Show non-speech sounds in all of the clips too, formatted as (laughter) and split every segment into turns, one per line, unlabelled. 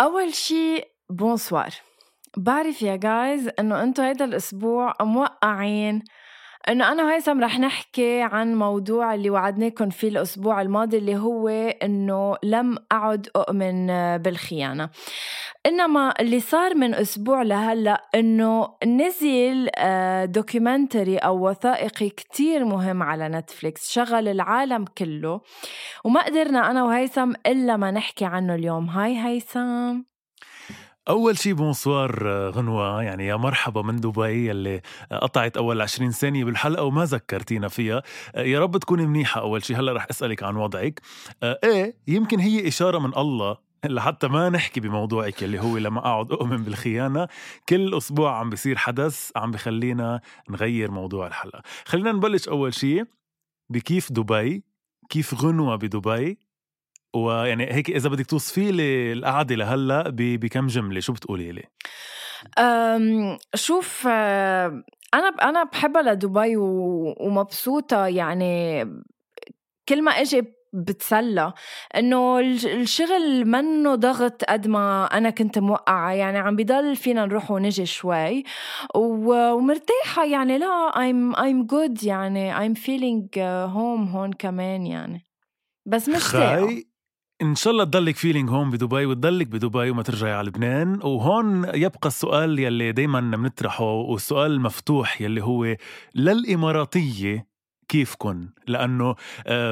أول شي bonsoir. بعرف يا guys إنه أنتوا هيدا الأسبوع موقعين إنه أنا وهيثم رح نحكي عن موضوع اللي وعدناكم فيه الأسبوع الماضي اللي هو إنه لم أعد أؤمن بالخيانة. إنما اللي صار من أسبوع لهلأ إنه نزل documentary أو وثائقي كتير مهم على نتفليكس شغل العالم كله. وما قدرنا أنا وهيثم إلا ما نحكي عنه اليوم. هاي هيثم.
أول شي بونسوار غنوة. يعني يا مرحبا من دبي يلي قطعت أول 20 ثانية بالحلقة وما ذكرتينا فيها. يا رب تكوني منيحة أول شي. هلأ رح أسألك عن وضعك. إيه يمكن هي إشارة من الله لحتى ما نحكي بموضوعك اللي هو لما أقعد أؤمن بالخيانة. كل أسبوع عم بيصير حدث عم بخلينا نغير موضوع الحلقة. خلينا نبلش أول شيء بكيف دبي كيف غنوة بدبي. ويعني هيك إذا بدك توصفي لي القعده لهلا بكم جملة؟ شو بتقولي لي؟
شوف أنا أنا بحبها لدبي ومبسوطة. يعني كل ما إجي بتسلى. إنه الشغل منه ضغط قد ما أنا كنت موقعة. يعني عم بضل فينا نروح ونجي شوي. ومرتاحة. يعني لا I'm I'm good. يعني I'm feeling home هون كمان يعني. بس مشتاقه
إن شاء الله تضلك feeling home بدبي وتضلك بدبي وما ترجعي على لبنان. وهون يبقى السؤال يلي دايما بنطرحه والسؤال المفتوح يلي هو للإماراتية كيفكن؟ لأنه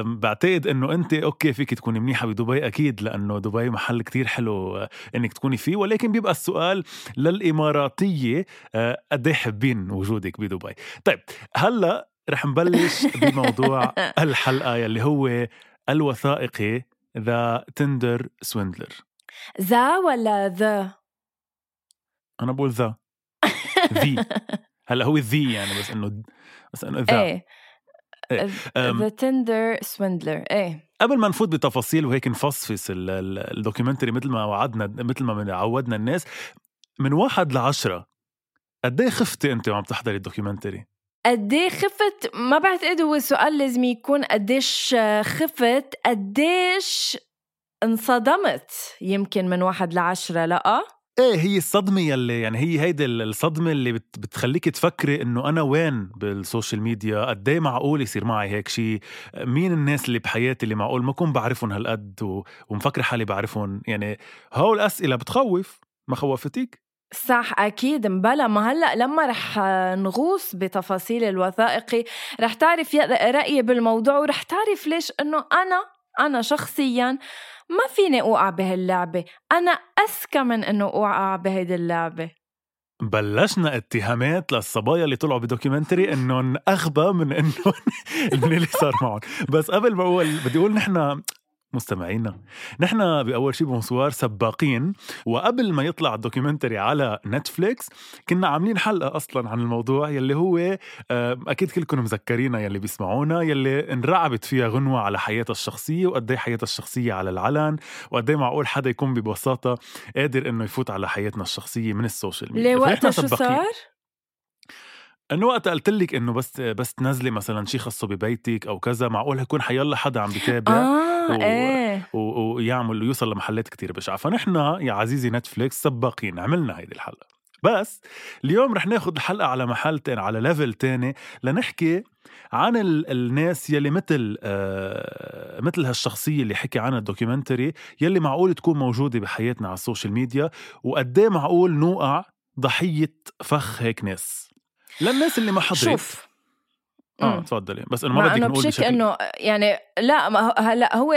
بعتقد إنه أنت okay فيك تكوني منيحة بدبي أكيد لأنه دبي محل كتير حلو آه، إنك تكوني فيه. ولكن بيبقى السؤال للإماراتية آه، قد إيه حابين وجودك بدبي؟ طيب هلأ رح نبلش (laughs) بموضوع الحلقة يلي هو الوثائقي ذا تندر سويندلر
ذا ولا ذا؟
أنا بقول ذا ذي (laughs) هلأ هو ذي يعني بس إنه بس إنه ذا
إيه. ذا تندر سويندلر إيه.
قبل ما نفوت بتفاصيل وهيك نفصفص ال documentary مثل ما وعدنا مثل ما عودنا الناس من واحد لعشرة قد إيه خفتي أنت وعم تحضري ال documentary؟
قد إيه خفت؟ ما بعتقد هو السؤال لازم يكون قديش خفت قديش انصدمت يمكن من واحد لعشرة لا؟
إيه هي الصدمة يلي يعني هي هيدي الصدمة اللي بت بتخليك تفكري إنه أنا وين بال social media؟ قد إيه معقول يصير معي هيك شيء مين الناس اللي بحياتي اللي معقول؟ ما اكون بعرفهم هالقد ومفكر حالي بعرفهم. يعني هول الاسئلة بتخوف ما خوفتيك
صح أكيد. مبلا ما هلأ لما رح نغوص بتفاصيل الوثائقي رح تعرف رأيي بالموضوع ورح تعرف ليش إنه أنا أنا شخصيا ما فيني أوقع بهاللعبة. أنا أذكى من إنه أوقع بهيدي اللعبة.
بلشنا اتهامات للصبايا اللي طلعوا بدوكيومنتري (laughs) إنهم أغبى من انه (laughs) من اللي صار معهم. بس قبل ما أقول بدي أقول نحن مستمعينا. نحن بأول شي bonsoir سباقين وقبل ما يطلع ال documentary على نتفليكس كنا عاملين حلقة أصلا عن الموضوع يلي هو أكيد كلكم متذكرينا يلي بيسمعونا يلي انرعبت فيها غنوة على حياتها الشخصية وقد حياتها الشخصية على العلن وقد معقول حدا يكون ببساطة قادر إنه يفوت على حياتنا الشخصية من ال social media.
ليه وقتها شو صار؟
إنه وقت قلت لك إنه بس بس تنزلي مثلا شيء خاصة ببيتك أو كذا معقول يكون حيلا حدا عم بيتابع؟
آه. و... إيه.
و... ويعمل ويوصل لمحلات كتير بشعه فنحن يا عزيزي نتفليكس سباقين عملنا هيدي الحلقة. بس اليوم رح ناخد الحلقة على محل تاني على level تاني لنحكي عن ال الناس يلي مثل آه مثل هالشخصية اللي حكي عنها ال documentary يلي معقول تكون موجودة بحياتنا على ال social media وقد معقول نوقع ضحية فخ هيك ناس. للناس اللي ما حضرت.
شوف آه.
تفضلي. بس إنه ما بدك نقول
بشك إنه يعني لا ما هلا هو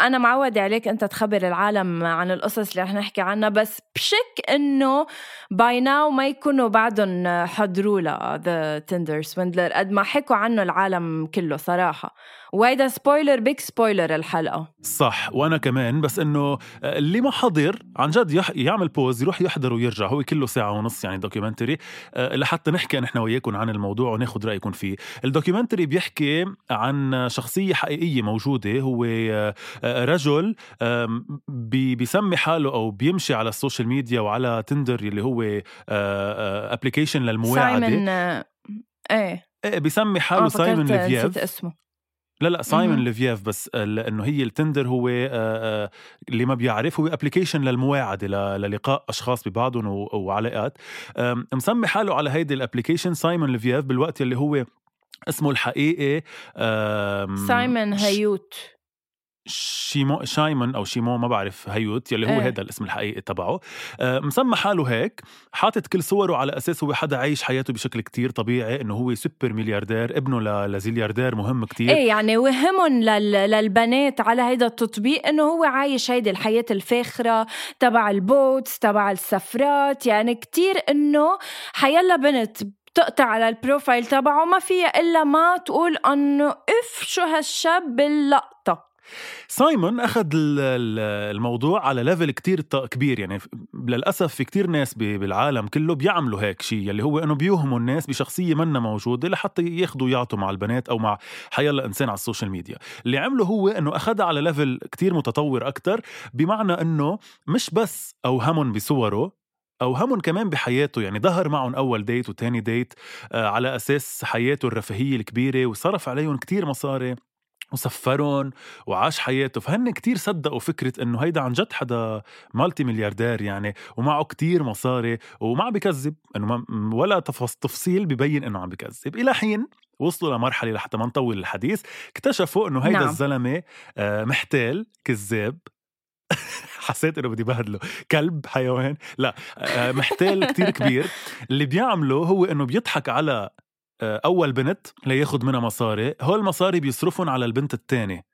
أنا معودة عليك أنت تخبر العالم عن القصص اللي رح نحكي عنها بس بشك إنه by now ما يكونوا بعدهم حضروا له The Tinder Swindler قد ما حكوا عنه العالم كله صراحة. وهيدا spoiler big spoiler الحلقة.
صح وأنا كمان بس إنه اللي ما حضر عن جد يح يعمل بوز يروح يحضر ويرجع هو كله ساعة ونص يعني documentary أه، لحتى نحكي نحن وياكم عن الموضوع وناخذ رأيكم فيه. ال documentary بيحكي عن شخصية حقيقية موجودة هو أه، رجل بيسمي حاله أو بيمشي على ال social media وعلى تندر اللي هو application للمواعدة.
سايمون آه، إيه.
إيه، بيسمي حاله سايمون ليفييف.
اسمه.
لا لا سايمون. ليفييف بس ال- إنه هي التندر هو آه، آه، اللي ما بيعرف هو application للمواعدة للقاء أشخاص ببعضهم وعلاقات مسمي حاله على هيدي ال application سايمون ليفييف بالوقت اللي هو اسمه الحقيقي
سايمون هيوت
شيمو شايمون أو شيمو ما بعرف هيوت يلي هو
إيه.
هذا الاسم الحقيقي تبعه. آه، مسمى حاله هيك حاطط كل صوره على أساس هو حدا عايش حياته بشكل كتير طبيعي إنه هو سوبر ملياردير ابنه ل- لزيلياردير مهم كتير.
إيه يعني وهمن لل... للبنات على هيدا التطبيق إنه هو عايش هيدي الحياة الفاخرة تبع ال boats تبع السفرات. يعني كتير إنه حيلا بنت بتقطع على ال profile تبعه ما فيها إلا ما تقول إنه إف شو هالشاب باللقطة.
سايمون ال- الموضوع على level كتير كبير. يعني ف- للأسف في كتير ناس بالعالم كله بيعملوا هيك شيء اللي هو إنه بيوهموا الناس بشخصية منا موجودة لحتى ياخذوا يعطوا مع البنات أو مع حيلا انسان على ال social media. اللي عمله هو إنه اخذها على level كتير متطور أكتر بمعنى إنه مش بس أوهمهم بصوره أوهمهم كمان بحياته. يعني ظهر معهم أول date وتاني date آه على أساس حياته الرفاهية الكبيرة وصرف عليهم كتير مصاري. وسفرهم وعاش حياته. فهن كتير صدقوا فكرة إنه هيدا عن جد حدا multi ملياردير يعني ومعه كتير مصاري وما عم بكذب. إنه ما ولا تفص تفصيل ببين إنه عم بكذب. إلى حين وصلوا لمرحلة لحتى ما نطول الحديث اكتشفوا إنه هيدا
نعم.
الزلمة آه، محتال كذاب. (laughs) حسيت إنه بدي بهدله. كلب حيوان. لا آه، محتال كتير كبير. اللي بيعمله هو إنه بيضحك على أول بنت لياخد منها مصاري. هول المصاري بيصرفهم على البنت الثانية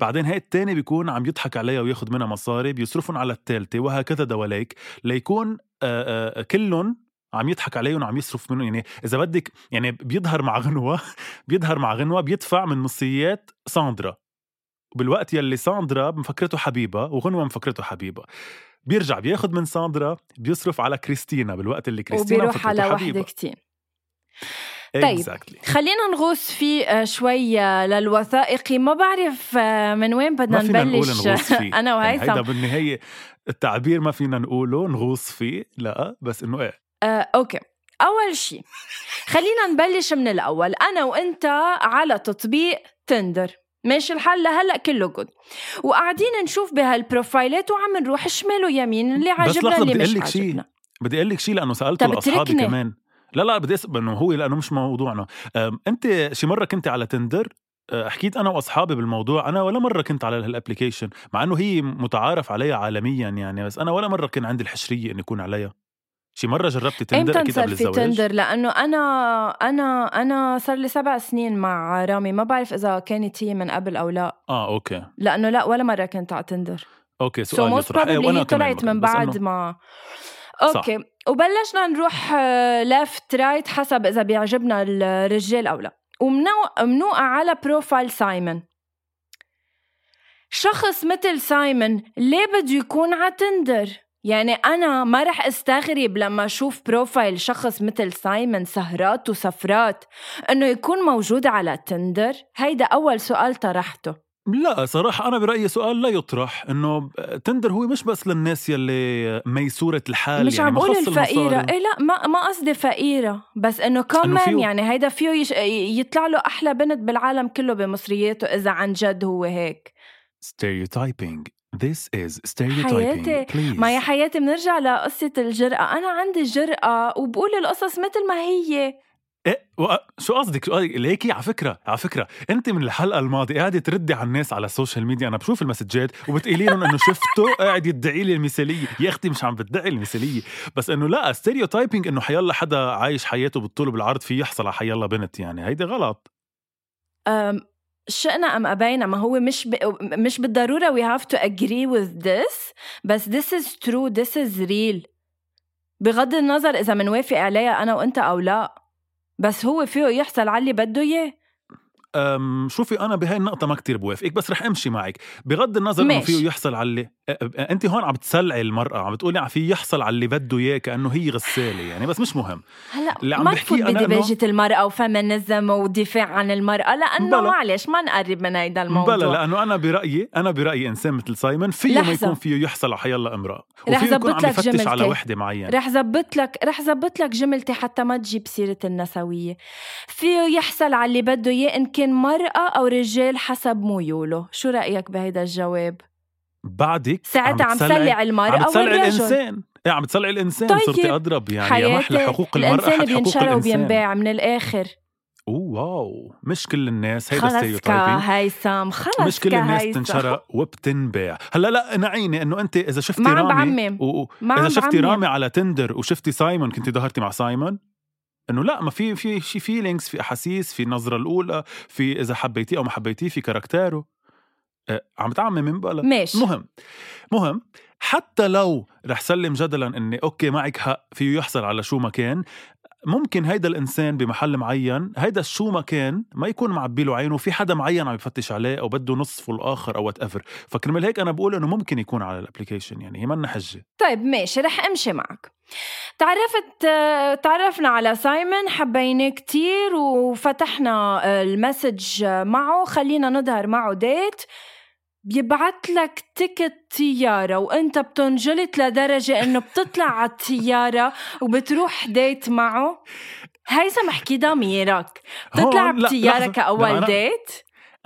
بعدين هاي الثاني بيكون عم يضحك عليها وياخد منها مصاري بيصرفهم على الثالثه وهكذا دواليك. ليكون آه، آه، كلهم عم يضحك عليهم وعم يصرف منهم. يعني إذا بدك يعني بيظهر مع غنوة (laughs) بيظهر مع غنوة بيدفع من نصيات ساندرا. بالوقت يلي ساندرا مفكرته حبيبة وغنوة مفكرته حبيبة. بيرجع بياخد من ساندرا بيصرف على كريستينا بالوقت اللي كريستينا
وبيروح على
حبيبة.
كتير. طيب.
Exactly.
خلينا نغوص فيه آه، شوي آه، للوثائقي. ما بعرف آه، من وين بدنا نبلش؟ (laughs) أنا
يعني
وهيثم.
هيدا بالنهاية التعبير ما فينا نقوله نغوص فيه. لا بس إنه إيه.
آه، okay. أول شيء خلينا نبلش من الأول. أنا وأنت على تطبيق تندر ماشي الحال؟ لهلأ كله good وقاعدين نشوف بهالبروفايلات وعم نروح شمال ويمين اللي
لحظة
اللي
بدي
مش
شيء.
عاجبنا.
بدي أقول لك شيء لأنه
سألته
لاصحابي. كمان. لا لا بدي أسأل إنه هو لأنه مش موضوعنا. أنت شي مرة كنت على تندر حكيت أنا وأصحابي بالموضوع أنا ولا مرة كنت على هال application مع إنه هي متعارف عليها عالميا يعني بس أنا ولا مرة كان عندي الحشرية إني أكون عليها. شي مرة جربتي تندر
أكيد
قبل الزواج؟
تندر لأنه أنا أنا أنا صار لي سبع سنين مع رامي ما بعرف إذا كانت هي من قبل أو لا.
آه okay.
لأنه لا ولا مرة كنت على تندر okay
سؤال
must
يطرح.
Probably
وأنا
هي طلعت من بعد ما أوكي. وبلشنا نروح left right حسب إذا بيعجبنا الرجال أو لا. ومنوقع على profile سايمون شخص مثل سايمون ليه بده يكون على تندر يعني أنا ما رح أستغرب لما أشوف profile شخص مثل سايمون سهرات وسفرات إنه يكون موجود على تندر هيدا أول سؤال طرحته.
لا صراحة أنا برأيي سؤال لا يطرح إنه تندر هو مش بس للناس يلي ميسورة الحال
مش
يعني
عم بقول الفقيرة. إيه لا ما ما قصدي فقيرة بس إنه كمان يعني هيدا فيه يش... يطلع له أحلى بنت بالعالم كله بمصرياته إذا عن جد هو هيك.
Stereotyping. This is stereotyping.
حياتي.
please
ما يا حياتي بنرجع لقصة الجرأة. أنا عندي جرأة وبقول القصص مثل ما هي.
إيه و... شو قصدك؟ شو قصدك؟ ليكي؟ على فكرة على فكرة. انت من الحلقة الماضية قاعدة تردي على الناس على ال social media. أنا بشوف المسجات وبتقولي لهم إنه شفته (laughs) قاعد يدعي لي المثالية. يا أختي مش عم بتدعي المثالية. بس إنه لا stereotyping إنه حيلا حدا عايش حياته بالطول وبالعرض في يحصل على حيلا بنت يعني. هيدي غلط.
شئنا أم أبينا ما هو مش ب... مش بالضرورة we have to agree with this بس this is true this is real. بغض النظر إذا منوافق عليها أنا وأنت أو لا. بس هو فيه يحصل على اللي بده إياه.
شوفي أنا بهاي النقطة ما كتير بوافقك بس رح أمشي معك بغض النظر
إنه.
فيه يحصل على اللي أنت هون عم بتسلعي المرأة عم بتقولي عم في يحصل على اللي بده إياه كأنه هي غسالة يعني بس مش مهم
هلا
اللي عم
ما تفوت بديباجة المرأة وفيمينيزم ودفاع عن المرأة لأنه
بلا.
معلش ما نقرب من هيدا الموضوع
بلا لأنه أنا برأيي أنا برأيي انسان مثل سايمون فيه ما. يكون فيه يحصل على حيلا امرأة
رح زبط لك
يفتش على
جملتي.
وحدة معينة
رح زبط لك رح زبط لك جملتي حتى ما تجيب سيرة النسوية فيه يحصل على اللي بده إياه إن كان مرأة أو رجال حسب ميوله. شو رأيك بهيدا الجواب؟
بعدك
ساعتها عم
بتسلعي-
سلع المرأة
عم بتسلعي
والرجل.
الإنسان. إيه عم بتسلعي الإنسان
طيب.
صرتي أضرب يعني. يا محلى
حياتي
حقوق المرأة
الإنسان بينشرى وبينباع من الآخر.
أوه واو. مش كل الناس. هيدا ستيريوتايبينج
كهيثم خلص
مش كل الناس. بتنشرى وبتنباع. هلا لا نعيني إنه أنت إذا شفتي
ما عم
رامي
بعمم.
و...
ما إذا
شفتي
بعمم.
رامي على تندر وشفتي سايمون كنتي ظهرتي مع سايمون إنه لا ما في في شي فيلينغز في أحاسيس في النظرة الأولى في إذا حبيتيه أو ما حبيتيه في كاركتيره. آه، عم بتعمم من بلا.
ماشي.
مهم. مهم. حتى لو رح سلم جدلا إني أوكي معك حق فيه يحصل على شو ما كان. ممكن هيدا الإنسان بمحل معين هيدا شو ما كان ما يكون معبي له عينه في حدا معين عم يفتش عليه أو بده نصفه الآخر أو whatever فكرمال هيك أنا بقول إنه ممكن يكون على ال application يعني هي منا حجة.
طيب ماشي رح أمشي معك. تعرفت تعرفنا على سايمون حبيناه كتير وفتحنا آه، ال message معه خلينا نظهر معه date بيبعت لك ticket طيارة وانت بتنجلط لدرجة انه بتطلع على الطيارة وبتروح date معه. هيثم احكي ضميرك. بتطلع
لا، أنا-
ديت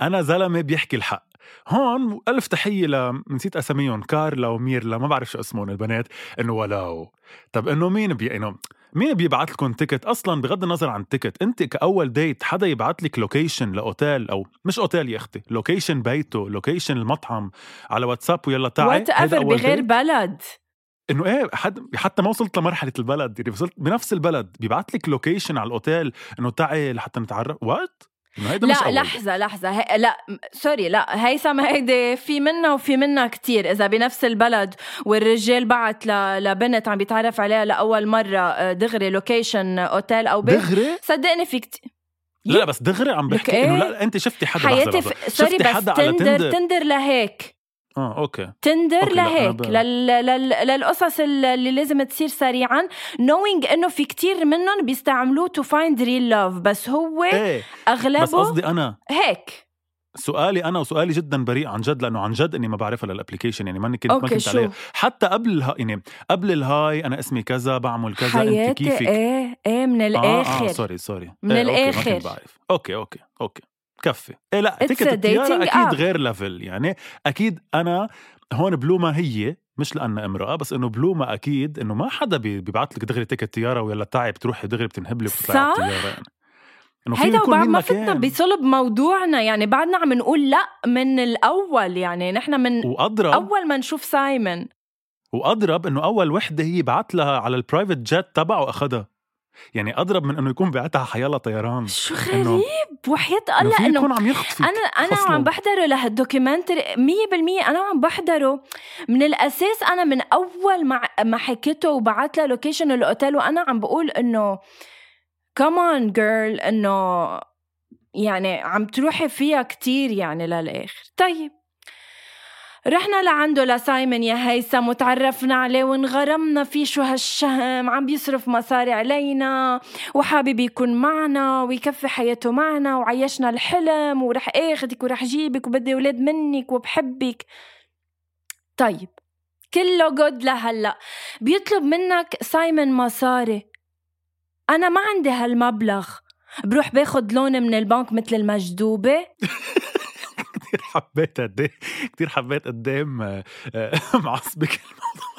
أنا زلمة بيحكي الحق. هون ألف تحية ل نسيت أساميهم كارلا وميرلا ما بعرف شو اسمهم البنات إنه ولو طب إنه مين بي إنه مين بيبعت لكم ticket أصلا بغض النظر عن ال ticket أنت كأول date حدا يبعت لك location لأوتيل أو مش أوتيل يا أختي location بيته location المطعم على واتساب ويلا تعي whatever
بغير
date.
بلد.
إنه إيه حد حتى ما وصلت لمرحلة البلد يعني وصلت بنفس البلد بيبعت لك location على الأوتيل إنه تعي لحتى نتعرف what مش
لا
أول.
لحظة لحظة. هي... لا sorry لا. هيثم هيدي في منها وفي منها كتير. إذا بنفس البلد والرجال بعت ل... لبنت عم بيتعرف عليها لأول مرة آه، دغري location أوتيل أو بيت.
دغري؟
صدقني في كتير
لا لا بس دغري عم بحكي
إيه؟
إنه لا أنت شفتي حدا
حياتي. في... sorry
شفتي
بس
حدا على
Tinder
Tinder؟
Tinder لهيك. آه
okay. Tinder okay،
لهيك
ب-
لل... لل... للقصص اللي لازم تصير سريعا knowing إنه في كتير منهم بيستعملوه to find real love بس هو
إيه
أغلبه
بس قصدي أنا.
هيك.
سؤالي أنا وسؤالي جدا بريء عن جد لأنه عن جد إني ما بعرفها لل application يعني ماني كنت ما
okay
كنت عليها حتى قبل الها يعني قبل الهاي أنا اسمي كذا بعمل كذا أنت
حياتي
كيفك؟
إيه إيه من الآخر
آه آه sorry sorry
من
إيه، okay، ما
الآخر.
كنت بعرف. okay okay okay. كفي. إيه لا
It's
الطياره
dating
أكيد
app.
غير ليفل يعني أكيد أنا هون بلوما هي مش لأنها امرأة بس إنه بلوما أكيد إنه ما حدا بي- بيبعت لك دغري تيكت طيارة ويلا تعي بتروحي دغري بتنهبلي وبتطلعي على؟ الطيارة يعني. في
هيدا وبعد ما فتنا
كان
بصلب موضوعنا يعني بعدنا عم نقول لأ من الأول يعني نحن من
وأضرب
أول ما نشوف سايمون.
وأضرب إنه أول وحدة هي بعت لها على البرايفت جيت تبعه واخدها يعني أضرب من إنه يكون بعتها حيلا طيران.
شو غريب! وحياة الله إنه
يكون عم يخطفك.
أنا
أنا.
عم بحضره لهال documentary 100% أنا عم بحضره. من الأساس أنا من أول ما ما حكيته وبعت له location الأوتيل وأنا عم بقول إنه come on girl إنه يعني عم تروحي فيها كتير يعني للآخر. طيب. رحنا لعنده لسايمون يا هيثم وتعرفنا عليه وانغرمنا فيه شو هالشهم عم بيصرف مصاري علينا وحابب يكون معنا ويكفي حياته معنا وعيشنا الحلم ورح اخدك ورح جيبك وبدي أولاد منك وبحبك. طيب كله جود لهلا. بيطلب منك سايمون مصاري. أنا ما عندي هالمبلغ. بروح باخد لون من البنك مثل المجدوبة (laughs)
كثير حبيت قد إيه كثير حبيت قد إيه (laughs) معصبك الموضوع.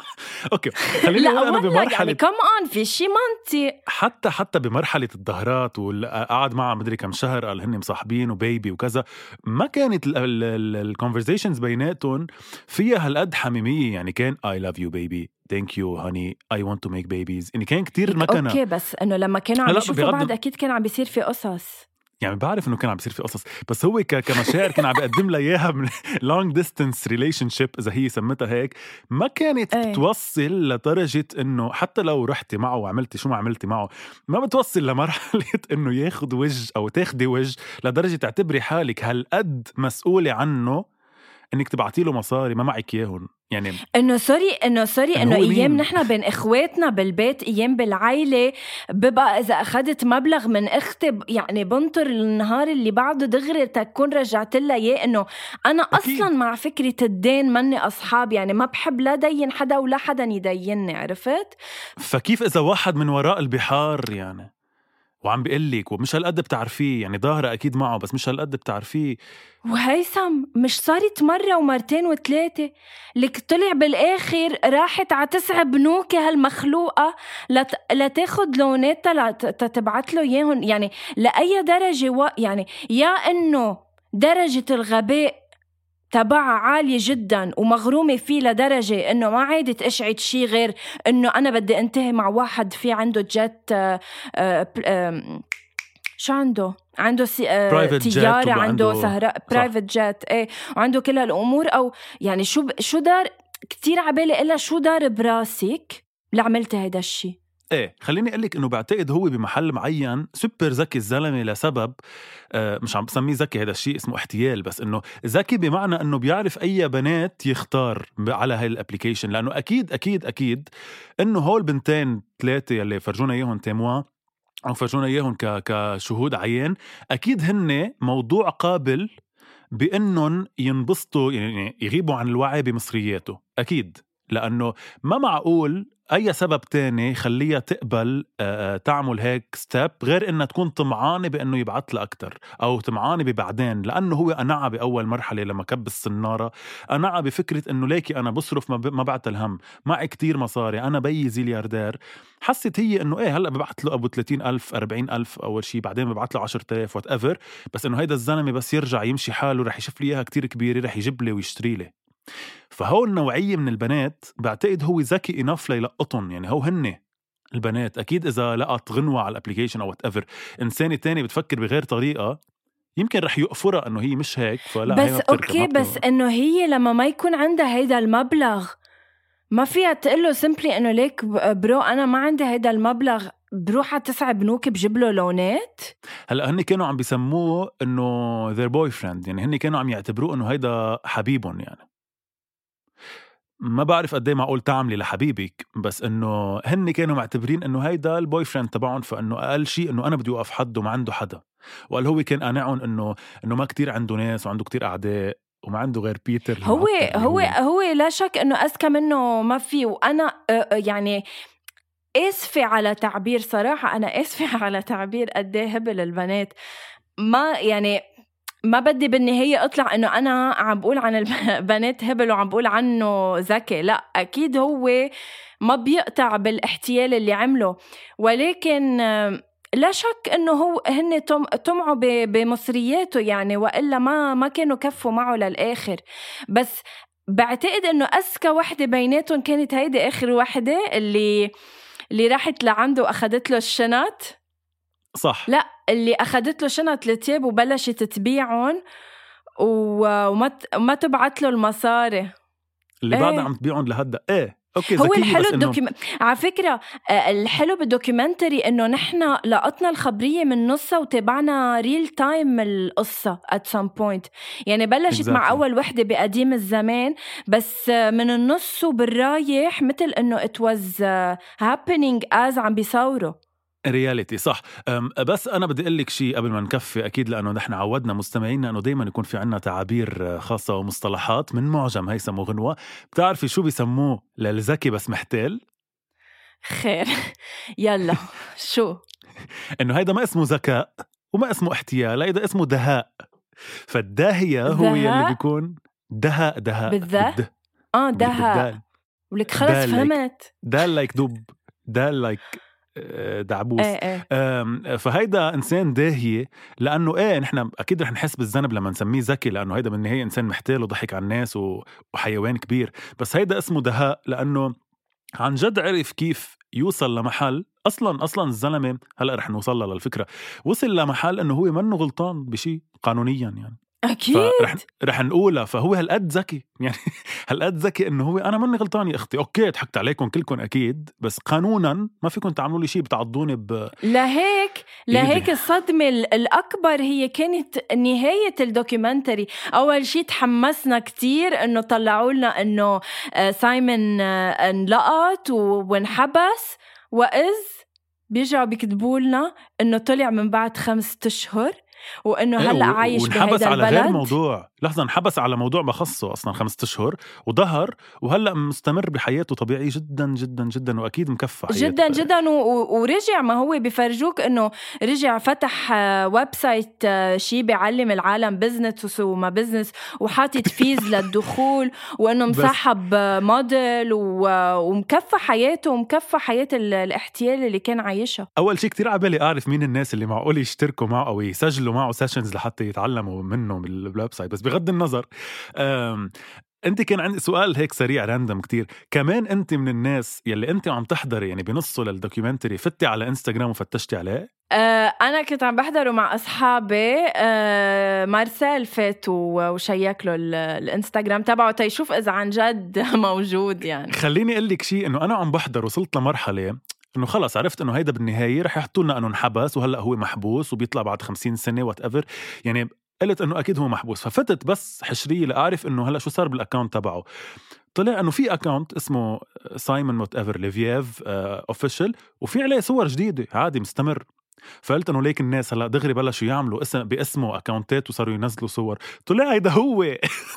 okay خليني أقول أنا بمرحله
يعني كم اون في شي منطق
حتى حتى بمرحلة الظهرات وقعد معها مدري كم شهر قال هن مصاحبين و baby وكذا ما كانت ال conversations بيناتهم فيها هالقد حميمية يعني كان I love you baby thank you honey I want to make babies يعني كان كتير مكنه
okay بس إنه لما كانوا عم يشوفوا بعض أكيد كان عم بيصير في قصص.
يعني بعرف إنه كان عم بيصير في قصص بس هو كمشاعر كان عم بيقدم لها إياها من long distance relationship إذا هي سمتها هيك ما كانت أي. بتوصل لدرجة إنه حتى لو رحتي معه وعملتي شو ما عملتي معه ما بتوصل لمرحلة (laughs) إنه ياخذ وجه أو تاخدي وجه لدرجة تعتبري حالك هالقد مسؤولة عنه إنك تبعتي له مصاري ما معك إياهم يعني
انه sorry انه sorry انه أيام نحن بين اخواتنا بالبيت أيام بالعائله ببقى إذا أخذت مبلغ من أختي يعني بنطر النهار اللي بعده دغري تكون رجعت لها إياه إنه أنا أكيد. أصلا مع فكرة الدين مني أصحاب يعني ما بحب لا دين حدا ولا حدا يديني عرفت؟
فكيف إذا واحد من وراء البحار يعني؟ وعم بيقول لك ومش هالقد بتعرفيه يعني ظاهرة أكيد معه بس مش هالقد بتعرفيه.
وهيثم مش صارت مرة ومرتين وثلاثة لك طلع بالآخر راحت على تسع بنوك هالمخلوقة لت... لتاخد لوناتها لتبعت له إياهم يعني لأي درجة و... يعني يا إنه درجة الغباء تبعها عالية جدا ومغرومة فيه لدرجة إنه ما عادت اشعت شي غير إنه أنا بدي انتهي مع واحد في عنده جت آه، آه، شو عنده؟ عنده سي... آه تيارة عنده سهراء برايفت جيت إيه وعنده كل هالأمور أو يعني شو ب... شو دار كثير عبالي إلا شو دار براسك لعملتي هيدا الشيء
إيه. خليني أقول لك إنه بعتقد هو بمحل معين سوبر ذكي الزلمة لسبب آه مش عم بسميه ذكي هذا الشيء اسمه احتيال بس إنه ذكي بمعنى إنه بيعرف أي بنات يختار على هاي ال application لأنه أكيد أكيد أكيد إنه هول بنتين ثلاثة يلي فرجونا إياهم تيموا أو فرجونا إياهم كشهود عيان أكيد هن موضوع قابل بإنهم ينبسطوا يعني يغيبوا عن الوعي بمصرياته أكيد لأنه ما معقول أي سبب تاني خليها تقبل تعمل هيك step غير إنها تكون طمعانة بإنه يبعث لها أكثر أو طمعانة ببعدين لأنه هو قنعها بأول مرحلة لما كب الصناره قنعها بفكرة إنه ليكي أنا بصرف ما بعت الهم معي كتير مصاري أنا بيي بيلياردير. حست هي إنه إيه هلأ ببعث له أبو 30000 40000 أول شيء بعدين ببعث له 10000 whatever بس إنه هيدا الزلمة بس يرجع يمشي حاله رح يشوف لي إياها كتير كبيرة رح يجيب لي ويشتري لي. فهول النوعية من البنات بعتقد هو ذكي enough ليلقطهم يعني هو هن البنات. أكيد إذا لقط غنوة على ال application أو whatever إنسانة تانية بتفكر بغير طريقة يمكن رح يقفرها إنه هي مش هيك فلا
بس هي okay بس إنه هي لما ما يكون عندها هيدا المبلغ ما فيها تقول له simply إنه ليك bro أنا ما عندي هيدا المبلغ بروح على تسع بنوك بجيب له loan
ات؟ هلأ هن كانوا عم بيسموه إنه their boyfriend يعني هن كانوا عم يعتبروه إنه هيدا حبيبهم يعني. ما بعرف قد إيه معقول تعملي لحبيبك بس إنه هن كانوا معتبرين إنه هيدا ال boyfriend تبعهم فإنه أقل شيء إنه أنا بدي أوقف حد وما عنده حدا. وقال هو كان قانعهم إنه إنه ما كتير عنده ناس وعنده كتير أعداء وما عنده غير بيتر
هو هو هو لا شك إنه أذكى منه ما في. وأنا يعني آسفة على تعبير صراحة أنا آسفة (laughs) على تعبير قد إيه هبل البنات. ما يعني ما بدي بالنهاية أطلع إنه أنا عم بقول عن البنات (laughs) هبل وعم بقول عنه ذكي. لا أكيد هو ما بيقطع بالاحتيال اللي عمله. ولكن لا شك إنه هو هن طمعوا بمصرياته يعني وإلا ما ما كانوا كفوا معه للآخر. بس بعتقد إنه أذكى وحدة بيناتهم كانت هيدي آخر وحدة اللي اللي راحت لعنده واخذت له الشنط.
صح.
لا اللي اخذت له شنط التياب وبلشت تبيعهم وما وما تبعت له المصاري.
اللي إيه. بعدها عم تبيعهم لهدأ. إيه okay
هو الحلو ال docum على فكرة آه، الحلو بال documentary إنه نحن لقطنا الخبرية من نصها وتابعنا real time القصة at some point يعني بلشت exactly. مع أول وحدة بقديم الزمان بس آه، من النص وبالرايح مثل إنه it was happening از عم بيصوروا.
reality صح. بس أنا بدي أقول لك شيء قبل ما نكفي أكيد لأنه نحن عودنا مستمعينا إنه دائما يكون في عنا تعابير خاصة ومصطلحات من معجم هيثم وغنوة. بتعرفي شو بيسموه للذكي بس محتال؟
خير. يلا شو؟
إنه هيدا ما اسمه ذكاء وما اسمه احتيال هيدا اسمه دهاء. فالداهية هو؟ يلي بيكون دهاء دهاء.
بالذه؟
بالده آه
دهاء. ولك خلص فهمت.
دال لايك دب دال لايك دعبوس
إيه
إيه فهيدا إنسان داهيه لأنه إيه نحن أكيد رح نحس بالذنب لما نسميه ذكي لأنه هيدا بالنهايه إنسان محتال وضحك على الناس وحيوان كبير. بس هيدا اسمه دهاء لأنه عن جد عرف كيف يوصل لمحل أصلا أصلا الزلمة هلأ رح نوصل للفكرة. وصل لمحل إنه هو منه غلطان بشيء قانونيا يعني.
أكيد.
فرح رح نقولها. فهو هالقد ذكي. (laughs) يعني هالقد ذكي إنه هو أنا ماني غلطان يا أختي. okay ضحكت عليكم كلكم أكيد بس قانونا ما فيكم تعملوا لي شيء بتعضوني ب
لهيك لهيك الصدمة ال- الأكبر هي كانت نهاية ال documentary. أول شيء تحمسنا كتير إنه طلعوا لنا إنه آه، سايمون آه، انلقط وانحبس. وإذ بيرجعوا بيكتبوا لنا إنه طلع من بعد خمسة أشهر. وإنه
إيه،
هلأ
و-
عايش
وانحبس على غير
البلد؟
موضوع لحظة انحبس على موضوع بخصه أصلا خمسة أشهر وظهر وهلأ مستمر بحياته طبيعي جدا جدا جدا وأكيد مكفى حياته.
جدا جدا و- ورجع ما هو بفرجوك إنه رجع فتح آه، website آه، شي بيعلم العالم business وما business وحاطط fees (laughs) للدخول
وإنه
مصاحب موديل و- ومكفى حياته ومكفى حياة ال- الاحتيال اللي كان عايشها.
أول شيء كتير عبالي أعرف مين الناس اللي معقول يشتركوا معه أو يسجلوا معه sessions لحتى يتعلموا منه بال website بس بغض النظر أنت كان عندي سؤال هيك سريع random كتير. كمان أنت من الناس يلي أنت عم تحضري يعني بنصه لل documentary فتي على انستغرام وفتشتي عليه؟
آه، أنا كنت عم بحضره مع أصحابي آه، مارسيل فات و check له ال- الانستغرام تبعه. تيشوف إذا عن جد (laughs) موجود يعني.
خليني أقول لك شيء إنه أنا عم بحضر وصلت لمرحلة إنه خلص عرفت إنه هيدا بالنهاية رح يحطوا لنا إنه انحبس وهلأ هو محبوس وبيطلع بعد 50 سنة whatever يعني قلت إنه أكيد هو محبوس. ففتت بس حشرية لأعرف إنه هلأ شو صار بال account تبعه. طلع إنه في account اسمه سايمون whatever ليفييف official وفي عليه صور جديدة. عادي مستمر. فقلت انه ليك الناس هلأ دغري بلشوا يعملوا اسم باسمه account ات وصاروا ينزلوا صور. طلع هيدا هو.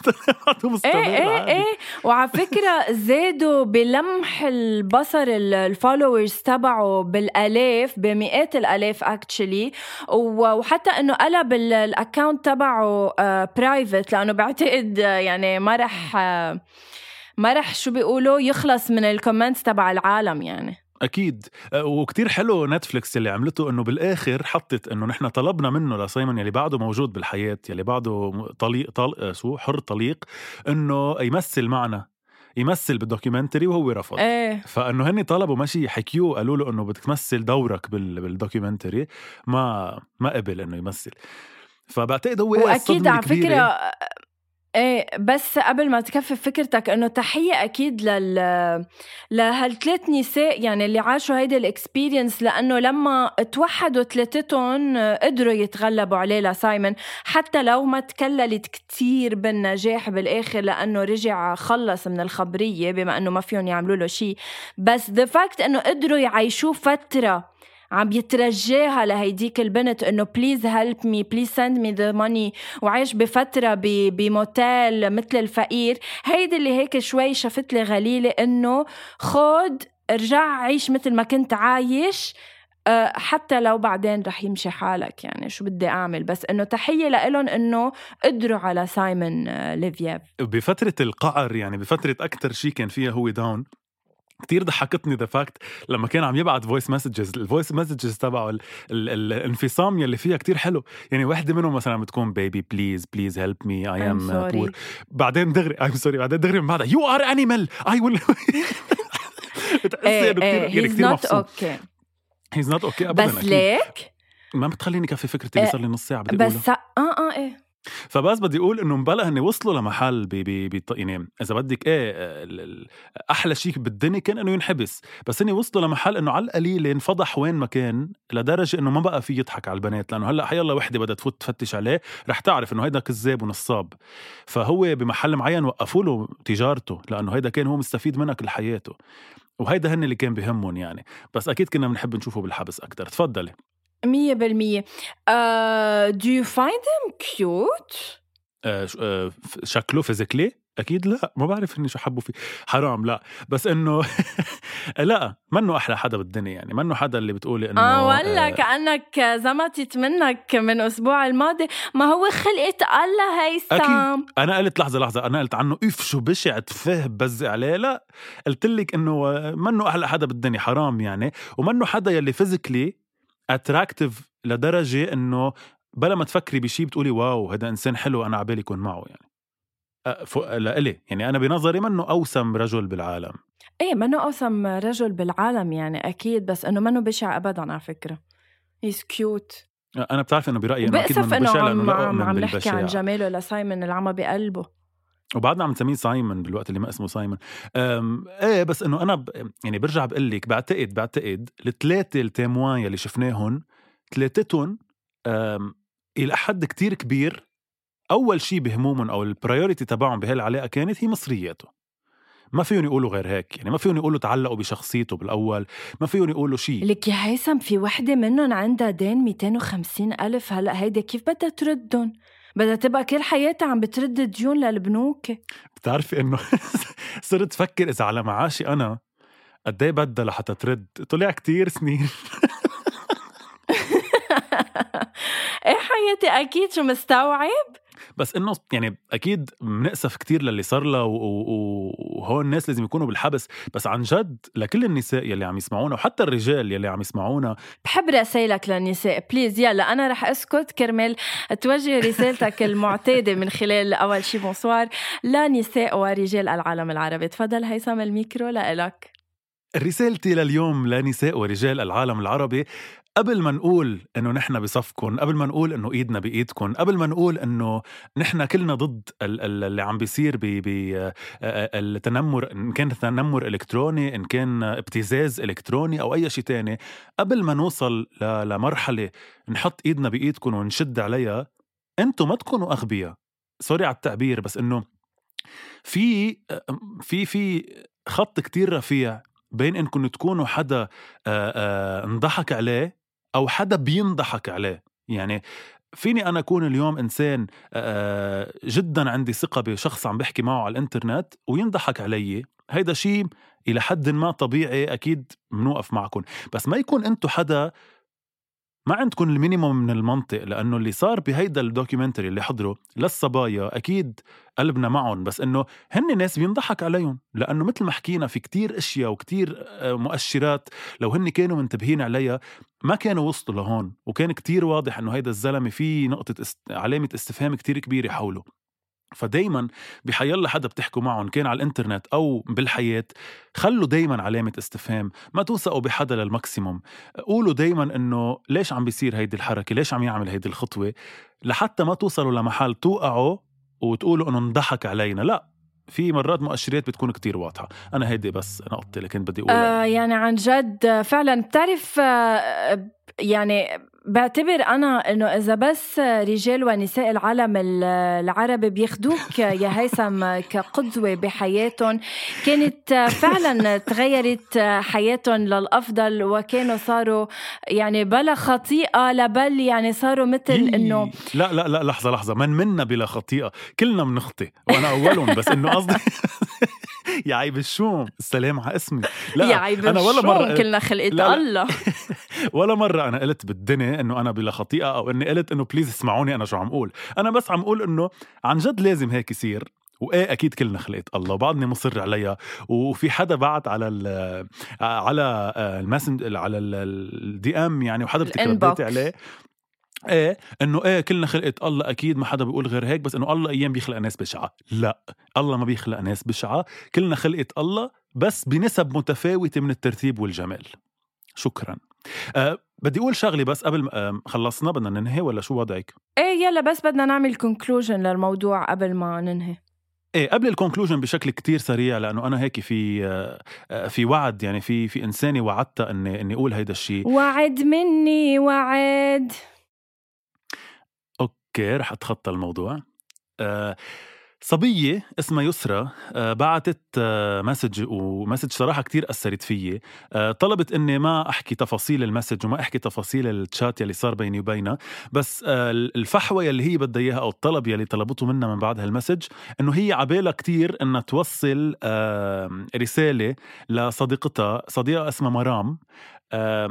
طلع بعده مستمر
إيه
إيه.
إيه. وعلى فكرة زادوا بلمح البصر ال followers تبعه بالآلاف بمئات الآلاف actually وحتى إنه قلب ال- ال account تبعه private لأنه بعتقد آه، يعني ما رح آه، ما رح شو بيقولوا يخلص من ال comments تبع العالم يعني.
أكيد. أه، وكتير حلو نتفليكس اللي عملته إنه بالآخر حطت إنه نحن طلبنا منه لسايمون يلي بعده موجود بالحياة يلي بعده طليق طل... آه، شو؟ حر طليق إنه يمثل معنا يمثل بال documentary وهو رفض.
إيه.
فإنه هن طلبوا ماشي حكيوه قالوا له إنه بدك تمثل دورك بال... بال documentary. ما ما قبل إنه يمثل. فبعتقد هو وأكيد
على. فكرة إيه بس قبل ما تكفي فكرتك إنه تحية أكيد لل لهالثلاث نساء يعني اللي عاشوا هيدي ال experience لأنه لما توحدوا ثلاثتهم قدروا يتغلبوا عليه لسايمون حتى لو ما تكللت كتير بالنجاح بالآخر لأنه رجع خلص من الخبرية بما إنه ما فيهم يعملوا له شيء بس the fact إنه قدروا يعيشوه فترة عم يترجاها لهيديك البنت إنه please help me please send me the money وعايش بفترة بموتيل مثل الفقير. هيدي اللي هيك شوي شفت لي غليلة إنه خود ارجع عيش مثل ما كنت عايش. أه، حتى لو بعدين رح يمشي حالك. يعني شو بدي أعمل؟ بس إنه تحية لإلهم إنه قدروا على سايمون أه، ليفييف.
بفترة القعر يعني بفترة أكتر شيء كان فيها هو down كتير ضحكتني the fact لما كان عم يبعت voice messages ال voice messages تبعه ال- ال- الانفصام يلي فيها كتير حلو. يعني وحدة منهم مثلا بتكون baby please please help
me
I
am.
poor بعدين دغري I'm sorry بعدين دغري من بعدها you are animal I will بتحسي إنه كتير
إيه
يعني
not
مبسوط.
okay.
he's not okay ابدا
بس. ليك؟
ما بتخليني كفي فكرتي اللي
إيه،
صار لي نص ساعة بدي
بس آه آه إيه.
فبس بدي أقول إنه مبلا هن وصلوا لمحل بي بي بي يعني إذا بدك إيه ال- أحلى شيء بالدنيا كان إنه ينحبس. بس هن وصلوا لمحل إنه على القليل انفضح وين ما كان لدرجة إنه ما بقى في يضحك على البنات. لأنه هلأ حيلا وحدة بدها تفوت تفتش عليه رح تعرف إنه هيدا كذاب ونصاب. فهو بمحل معين وقفوا له تجارته لأنه هيدا كان هو مستفيد منها كل حياته وهيدا هن اللي كان بهمهم يعني. بس أكيد كنا بنحب نشوفه بالحبس أكثر تفضلي.
مية بالمية. uh, do you find him cute?
آه ش- آه ف- شكله فيزيكلي أكيد لا ما بعرف إني شو حبوا فيه. حرام لا. بس إنه (laughs) لا منه أحلى حدا بالدنيا يعني. منه حدا اللي بتقولي إنه
آه ولا كأنك زمتت منك من الأسبوع الماضي. ما هو خلقه الله هيثم.
أنا قلت لحظة لحظة. أنا قلت عنه إف شو بشع تفاه بزي عليه. لا قلت لك إنه منه أحلى حدا بالدنيا. حرام يعني. ومنه حدا يلي physically attractive لدرجة إنه بلا ما تفكري بشي بتقولي wow هذا إنسان حلو أنا عبالي يكون معه يعني. لإلي يعني أنا بنظري منه أوسم رجل بالعالم.
إيه منه أوسم رجل بالعالم يعني أكيد بس إنه منه بشع ابدا على فكرة. he's cute
أنا بتعرف إنه برأيي
انه أكيد منه بشع لأنه عم, عم نحكي عن جماله لسايمون اللي عمى بقلبه.
وبعدنا عم نسميه سايمون بالوقت اللي ما اسمه سايمون. إيه بس إنه أنا ب... يعني برجع بقول لك بعتقد بعتقد الثلاثه témoins يلي شفناهم ثلاثتهم إلى حد كتير كبير أول شيء بهمومهم أو ال priority تبعهم بهالعلاقة كانت هي مصرياته. ما فيهم يقولوا غير هيك يعني ما فيهم يقولوا تعلقوا بشخصيته بالأول ما فيهم يقولوا شيء
لك يا هيثم في وحدة منهم عندها دين 250 ألف هلأ هيدا كيف بدها تردهم بدها تبقى كل حياتها عم بترد ديون للبنوك.
بتعرفي إنه (laughs) صرت فكر إذا على معاشي أنا قد إيه بدها لحتى ترد؟ طلع كتير سنين. (laughs)
إيه حياتي؟ أكيد شو مستوعب؟
بس إنه يعني أكيد بنأسف كتير للي صار لها وهون الناس لازم يكونوا بالحبس. بس عن جد لكل النساء يلي عم يسمعونا وحتى الرجال يلي عم يسمعونا.
بحب رسائلك للنساء. please يلا أنا رح أسكت. كرمال توجه رسالتك (laughs) المعتادة من خلال أول شي bonsoir لنساء ورجال العالم العربي. تفضل هيثم الميكرو لإلك.
رسالتي لليوم لنساء ورجال العالم العربي. قبل ما نقول إنه نحن بصفكم قبل ما نقول إنه إيدنا بايدكم قبل ما نقول إنه نحن كلنا ضد اللي عم بيصير بالتنمر إن كان تنمر إلكتروني إن كان ابتزاز إلكتروني أو أي شيء تاني قبل ما نوصل لمرحلة نحط إيدنا بايدكم ونشد عليها أنتم ما تكونوا أغبياء. سوري على التعبير بس إنه في في في خط كتير رفيع بين انكم تكونوا حدا انضحك عليه أو حدا بينضحك عليه. يعني فيني أنا أكون اليوم إنسان جدا عندي ثقة بشخص عم بحكي معه على الإنترنت وينضحك علي هيدا شيء إلى حد ما طبيعي أكيد بنوقف معكم. بس ما يكون أنتم حدا ما عندكم ال minimum من المنطق لأنه اللي صار بهيدا ال documentary اللي حضره للصبايا أكيد قلبنا معهم بس إنه هن ناس بينضحك عليهم لأنه مثل ما حكينا في كتير أشياء وكتير آه، مؤشرات لو هن كانوا منتبهين عليها ما كانوا وصلوا لهون وكان كتير واضح إنه هيدا الزلمة في نقطة است... علامة استفهام كتير كبيرة حوله. فدايما بحيلا حدا بتحكوا معهم كان على الإنترنت أو بالحياة خلوا دايما علامة استفهام ما توثقوا بحدا للماكسيموم. قولوا دايما انه ليش عم بيصير هيدي الحركة؟ ليش عم يعمل هيدي الخطوة؟ لحتى ما توصلوا لمحل توقعوا وتقولوا انه انضحك علينا. لا في مرات مؤشرات بتكون كتير واضحة. أنا هيدي بس نقطة اللي كنت بدي أقولها.
آه يعني عن جد فعلا بتعرف آه يعني بعتبر أنا إنه إذا بس رجال ونساء العالم العربي بياخدوك يا هيثم كقدوة بحياتهم كانت فعلا تغيرت حياتهم للأفضل وكانوا صاروا يعني بلا خطيئة لبل يعني صاروا مثل إنه
لا لا لا لحظة لحظة من منا بلا خطيئة؟ كلنا بنخطي وأنا أولهم بس إنه قصدي (laughs) (laughs) يا عيب الشوم. السلام على اسمي.
لا يا عيب أنا ولا مرة كلنا خلقت لا الله. (laughs)
ولا مرة أنا قلت بالدنيا إنه أنا بلا خطيئة أو إني قلت إنه بليز اسمعوني أنا شو عم أقول. أنا بس عم أقول إنه عن جد لازم هيك يصير. وإيه أكيد كلنا خلقت الله. وبعدني مصر عليها. وفي حدا بعت على ال على ال messaging على ال DM يعني وحضرتك رديتي عليه. إيه إنه إيه كلنا خلقت الله أكيد ما حدا بيقول غير هيك بس إنه الله أيام بيخلق ناس بشعة. لا الله ما بيخلق ناس بشعة. كلنا خلقت الله بس بنسب متفاوتة من الترتيب والجمال. شكرا. أه بدي أقول شغلة بس قبل ما خلصنا بدنا ننهي ولا شو وضعك؟
إيه يلا بس بدنا نعمل conclusion للموضوع قبل ما ننهي.
إيه قبل ال conclusion بشكل كتير سريع لأنه أنا هيك في في وعد يعني في في إنسانة وعدتها اني إني أقول هيدا الشيء
وعد مني وعد.
okay رح أتخطى الموضوع. آه صبية اسمها يسرى آه، بعتت آه، message و message صراحة كتير أثرت فيي. آه، طلبت إني ما أحكي تفاصيل ال message وما أحكي تفاصيل التشات يلي صار بيني وبينها بس الفحوى يلي هي بدها إياها أو الطلب يلي طلبته منها من بعد هال message إنه هي عبالها كتير إنها توصل رسالة لصديقتها صديقة اسمها مرام.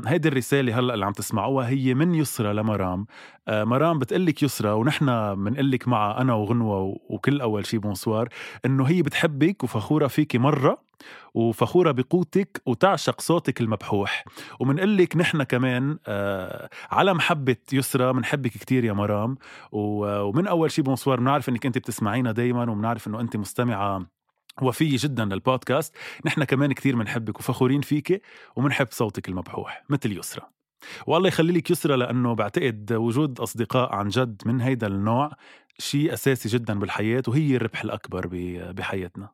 هيدي الرسالة هلأ اللي عم تسمعوها هي من يسرى لمرام. آه مرام بتقلك يسرى ونحن بنقلك معها أنا وغنوة وكل أول شي bonsoir إنه هي بتحبك وفخورة فيكي مرة وفخورة بقوتك وتعشق صوتك المبحوح. ومنقلك نحن كمان آه على محبة يسرى منحبك كتير يا مرام. ومن أول شي بونسوار بنعرف إنك أنت بتسمعينا دايما وبنعرف إنه أنت مستمعة وفية جدا للبودكاست. نحن كمان كثير بنحبك وفخورين فيك وبنحب صوتك المبحوح مثل يسرى والله يخلي لك يسرى لأنه بعتقد وجود أصدقاء عن جد من هيدا النوع شيء أساسي جدا بالحياة وهي الربح الأكبر بحياتنا.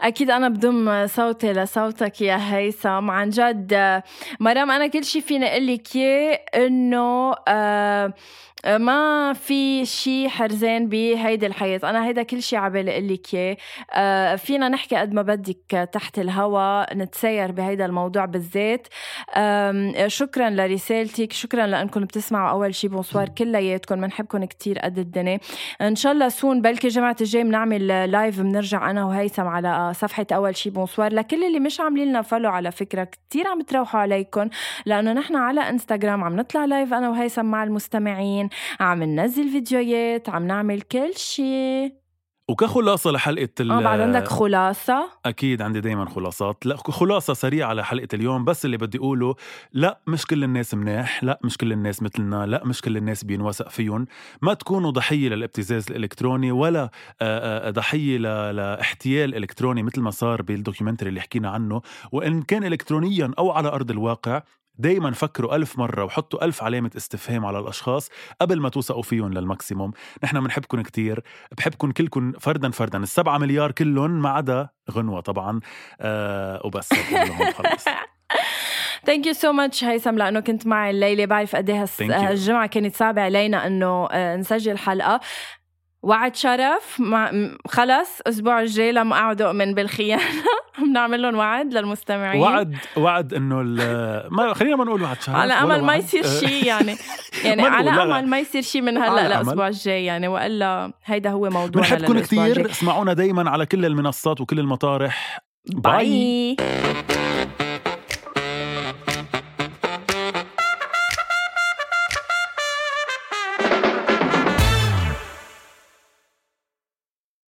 أكيد أنا بضم صوتي لصوتك يا هيثم. عن جد مرام أنا كل شيء فيني أقول لك إياه إنه آه ما في شيء حرزان بهيدي الحياة. أنا هيدا كل شيء عبالي أقول لك إياه. آه فينا نحكي قد ما بدك تحت الهوا نتسير بهيدا الموضوع بالذات. شكرا لرسالتك شكرا لأنكم بتسمعوا أول شيء بونسوار كلياتكم بنحبكم كتير قد الدنيا. إن شاء الله soon بلكي جمعة الجاي بنعمل live بنرجع أنا وهيثم على صفحة أول شيء bonsoir لكل اللي مش عاملين لنا follow على فكرة كتير عم تروحوا عليكم. لأنه نحن على انستغرام عم نطلع live أنا وهيثم مع المستمعين. عم ننزل فيديوهات عم نعمل كل شيء
وكخلاصة لحلقة ال
آه بعد عندك خلاصة.
أكيد عندي دايما خلاصات. لا خلاصة سريعة لحلقة اليوم بس اللي بدي أقوله لا مش كل الناس مناح لا مش كل الناس مثلنا لا مش كل الناس بينوثق فيهم. ما تكونوا ضحية للابتزاز الإلكتروني ولا ضحية لاحتيال إلكتروني مثل ما صار بال documentary اللي حكينا عنه. وإن كان الكترونيا أو على أرض الواقع دايما فكروا ألف مرة وحطوا ألف علامة استفهام على الأشخاص قبل ما توثقوا فيهم لل maximum. نحن بنحبكم كتير بحبكم كلكم فردا فردا. السبعة مليار كلهم ما عدا غنوة طبعا. آه وبس خلص
thank you so much هيثم لأنه كنت معي الليلة بعرف قد إيه هالجمعه كانت صعبة علينا إنه آه، نسجل حلقة. وعد شرف. مع خلص الأسبوع الجاي لما اقعد أؤمن بالخيانة. (laughs) بنعمل لهم وعد للمستمعين.
وعد وعد إنه ما خلينا ما نقول وعد شرف
على أمل ما يصير شيء (laughs) يعني. يعني على أمل ما يصير شيء من هلأ للاسبوع الجاي يعني. وإلا هيدا هو موضوعنا
بنحبكم كثير اسمعونا دايما على كل المنصات وكل المطارح.
باي, باي.